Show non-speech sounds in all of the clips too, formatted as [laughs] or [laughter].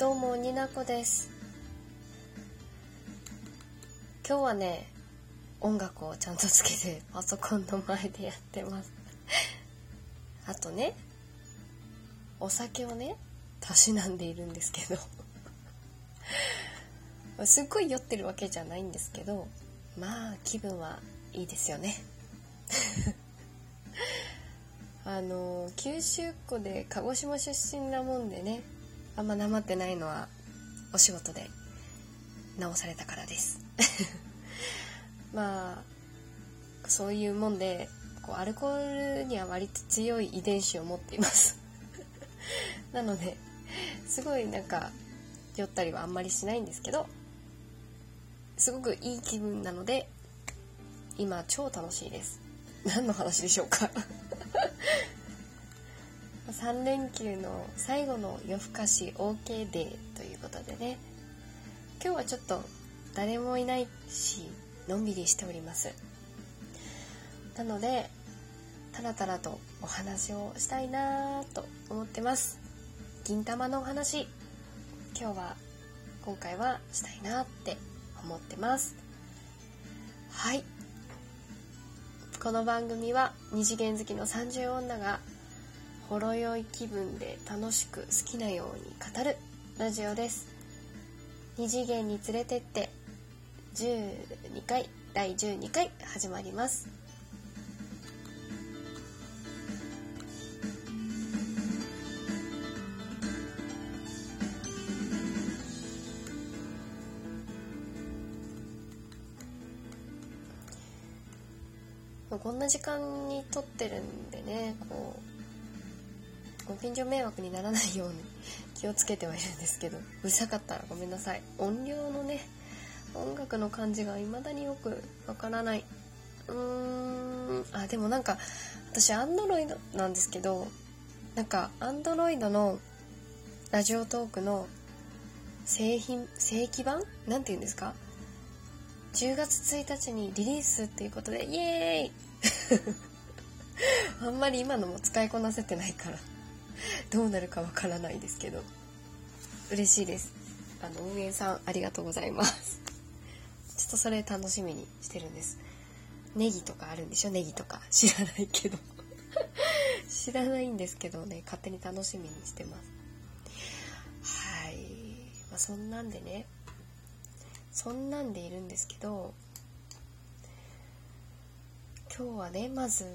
どうもになこです。今日はね音楽をちゃんとつけて [laughs] パソコンの前でやってます。[laughs] あとねお酒をねたしなんでいるんですけど。[laughs] すっごい酔ってるわけじゃないんですけどまあ気分はいいですよね。あの九州っ子で鹿児島出身なもんでねあんまなまってないのはお仕事で直されたからです。[laughs] まあそういうもんでこうアルコールには割と強い遺伝子を持っています。[laughs] なのですごいなんか酔ったりはあんまりしないんですけどすごくいい気分なので今超楽しいです。何の話でしょうか。3連休の最後の夜更かし OK デーということでね。今日はちょっと誰もいないしのんびりしております。なのでたらたらとお話をしたいなと思ってます。銀玉のお話今日は今回はしたいなって思ってます。はい。この番組は二次元好きの30女がほろ酔い気分で楽しく好きなように語るラジオです。二次元に連れてって12回第12回始まります。こんな時間に撮ってるんでねこうご近所迷惑にならないように気をつけてはいるんですけどうるさかったらごめんなさい。音量のね音楽の感じが未だによくわからない。うーん。あでもなんか私アンドロイドなんですけどなんかアンドロイドのラジオトークの製品正規版？なんて言うんですか？10月1日にリリースっていうことでイエーイ！[laughs] あんまり今のも使いこなせてないから。どうなるかわからないですけど。嬉しいです。あの運営さんありがとうございます。ちょっとそれ楽しみにしてるんです。ネギとかあるんでしょ？ネギとか知らないけど。[laughs] 知らないんですけどね。勝手に楽しみにしてます。はい、まあ、そんなんでね。そんなんでいるんですけど。今日はねまず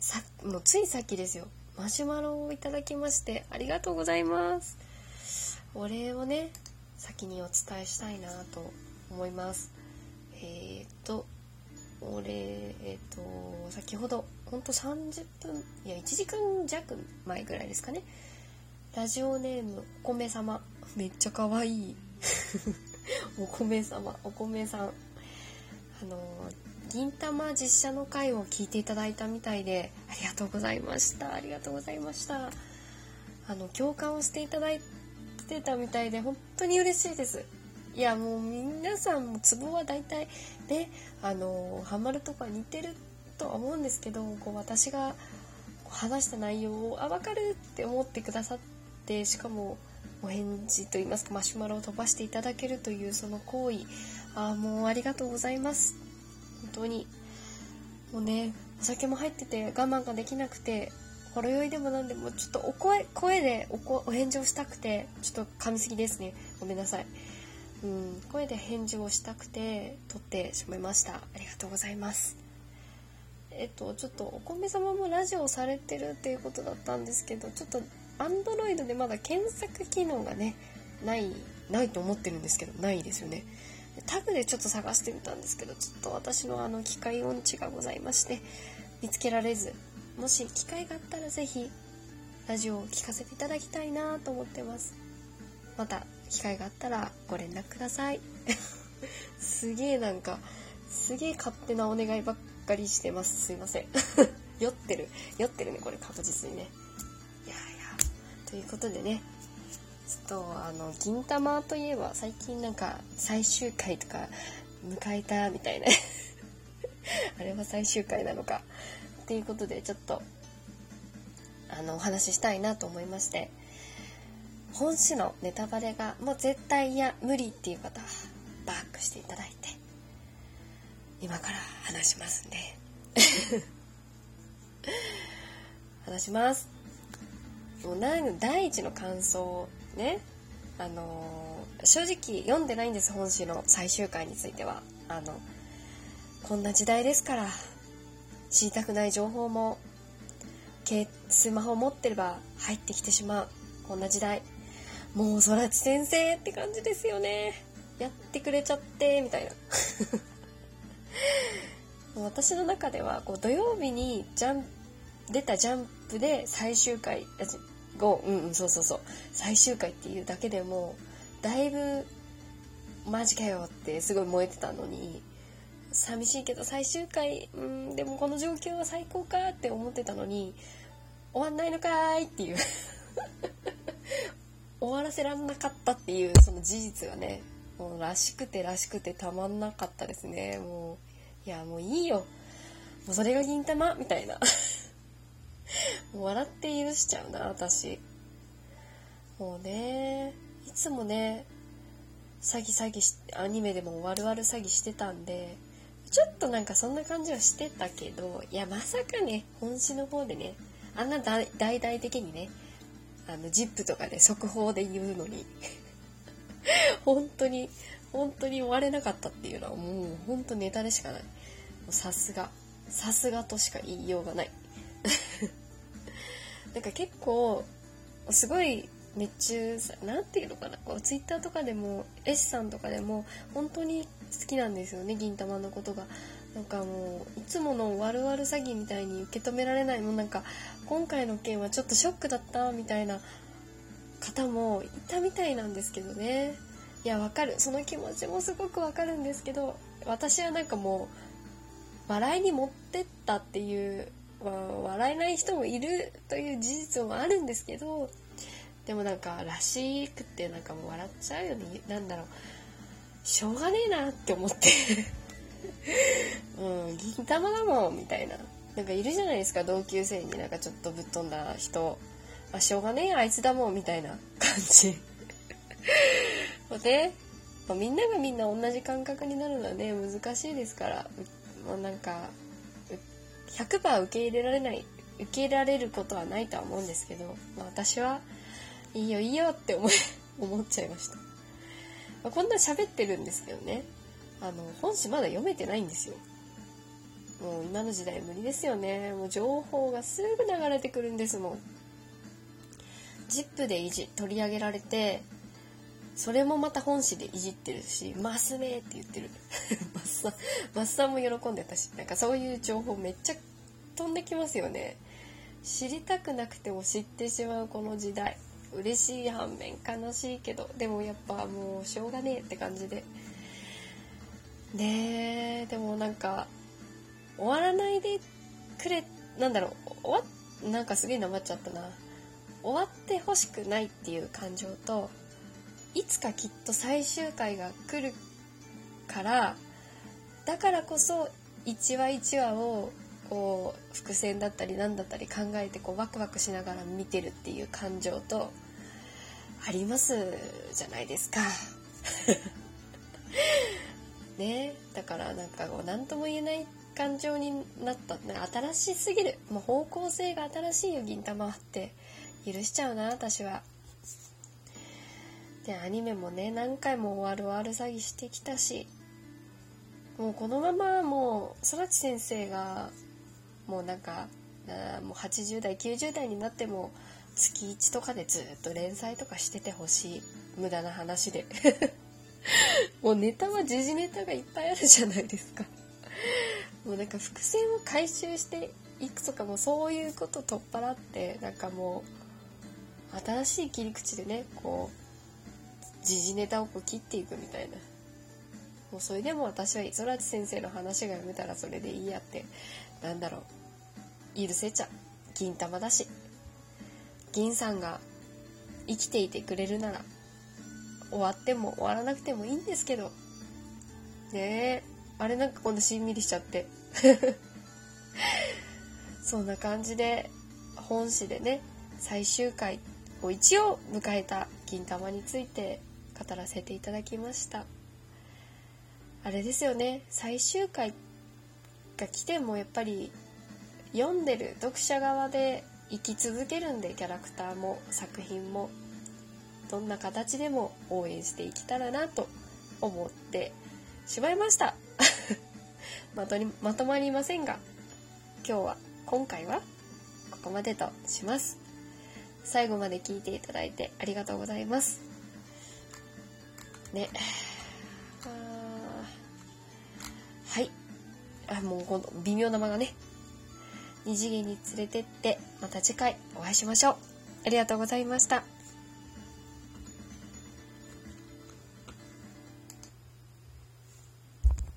さもうついさっきですよ。マシュマロをいただきましてありがとうございます。お礼をね先にお伝えしたいなと思います。えー、っとお礼えー、っと先ほどほんと30分いや1時間弱前ぐらいですかね。ラジオネームお米様。めっちゃ可愛い。[laughs] お米様お米さん。あの銀玉実写の回を聞いていただいたみたいでありがとうございました。ありがとうございました。あの共感をしていただいてたみたいで本当に嬉しいです。いやもう皆さんもツボは大体ねあのハマるとか似てるとは思うんですけどこう私が話した内容をあ分かるって思ってくださってしかもお返事といいますかマシュマロを飛ばしていただけるというその行為。あもうありがとうございます。当に。もうねお酒も入ってて我慢ができなくてほろ酔いでもなんでもちょっとお声声でおお返事をしたくてちょっと噛みすぎですね。ごめんなさい。うん声で返事をしたくて撮ってしまいました。ありがとうございます。えっとちょっとお米様もラジオをされてるっていうことだったんですけどちょっとアンドロイドでまだ検索機能がねないないと思ってるんですけどないですよね。タグでちょっと探してみたんですけどちょっと私のあの機械音痴がございまして見つけられずもし機会があったら是非ラジオを聴かせていただきたいなと思ってます。また機会があったらご連絡ください。[laughs] すげえなんかすげえ勝手なお願いばっかりしてます。すいません。[laughs] 酔ってる。酔ってるねこれ確実にね。いやいや。ということでねちょっとあの銀玉といえば最近なんか最終回とか迎えたみたいな。[laughs] あれは最終回なのか。っていうことでちょっとあのお話ししたいなと思いまして。本誌のネタバレがもう絶対嫌無理っていう方はバックしていただいて。今から話しますんで。[laughs] 話します。もう第一の感想ね。あの、正直読んでないんです本誌の最終回については。あのこんな時代ですから知りたくない情報もスマホ持ってれば入ってきてしまう。こんな時代。もう空知先生って感じですよね。やってくれちゃってみたいな。[laughs] 私の中ではこう土曜日にジャン出たジャンプで最終回5うんうんそうそうそう。最終回っていうだけでもだいぶマジかよってすごい燃えてたのに寂しいけど最終回うんでもこの状況は最高かって思ってたのに終わんないのかーいっていう。[laughs] 終わらせらんなかったっていうその事実がねもうらしくてらしくてたまんなかったですね。もういやもういいよ。もうそれが銀玉みたいな。もう笑って許しちゃうな私もうねいつもね詐欺詐欺しアニメでも悪々詐欺してたんでちょっとなんかそんな感じはしてたけどいやまさかね本誌の方でねあんな大々的にねあの、ジップとかで速報で言うのに [laughs] 本当に、本当に終われなかったっていうのはもう本当ネタでしかない。さすが。さすがとしか言いようがない。なんか結構、すごい熱中さ、なんていうのかな、こう、ツイッターとかでも、絵師さんとかでも、本当に好きなんですよね、銀玉のことが。なんかもういつもの悪々詐欺みたいに受け止められないもうなんか今回の件はちょっとショックだったみたいな方もいたみたいなんですけどねいやわかるその気持ちもすごくわかるんですけど私はなんかもう笑いに持ってったっていう、笑えない人もいるという事実もあるんですけどでもなんからしくってなんかもう笑っちゃうよねなんだろう。しょうがねえなって思って。[laughs] うん銀玉だもんみたいな。なんかいるじゃないですか同級生になんかちょっとぶっ飛んだ人。あしょうがねえあいつだもんみたいな [laughs] 感じ。で、まあ、みんながみんな同じ感覚になるのはね難しいですから。もうなんか100%受け入れられない受け入れられることはないとは思うんですけど、まあ、私はいいよいいよって思 [laughs] 思っちゃいました、まあ、こんな喋ってるんですけどねあの本誌まだ読めてないんですよ。もう今の時代無理ですよね。もう情報がすぐ流れてくるんですもん。ZIP でいじ取り上げられてそれもまた本誌でいじってるし「マスメ」って言ってる。[laughs] マッサマッサンも喜んでたしなんかそういう情報めっちゃ飛んできますよね。知りたくなくても知ってしまうこの時代。嬉しい反面悲しいけどでもやっぱもうしょうがねえって感じで。ねえでもなんか終わらないでくれなんだろう終わなんかすげえなまっちゃったな。終わってほしくないっていう感情といつかきっと最終回が来るからだからこそ一話一話をこう伏線だったり何だったり考えてこうワクワクしながら見てるっていう感情とありますじゃないですか。[laughs] ね。だからなんかこう何とも言えない感情になった。ね新しすぎる。もう方向性が新しいよ銀玉って。許しちゃうな私は。でアニメもね何回も終わる終わる詐欺してきたしもうこのままもう空知先生がもうなんかもう80代90代になっても月1とかでずっと連載とかしててほしい。無駄な話で。[laughs] もうネタは時事ネタがいっぱいあるじゃないですか。もうなんか伏線を回収していくとかもそういうこと取っ払ってなんかもう新しい切り口でねこう時事ネタをこう切っていくみたいな。もうそれでも私は磯地先生の話が読めたらそれでいいやって。なんだろう。許せちゃ銀玉だし。銀さんが生きていてくれるなら終わっても終わらなくてもいいんですけど。ねえ。あれなんかこんなしんみりしちゃって。[laughs] そんな感じで本誌でね最終回を一応迎えた銀玉について語らせていただきました。あれですよね。最終回が来てもやっぱり読んでる読者側で生き続けるんでキャラクターも作品もどんな形でも応援していけたらなと思ってしまいました。[laughs] まとまとまりませんが今日は今回はここまでとします。最後まで聞いていただいてありがとうございます。ね。はい。あもうこの微妙な間がね。二次元に連れてってまた次回お会いしましょう。ありがとうございました。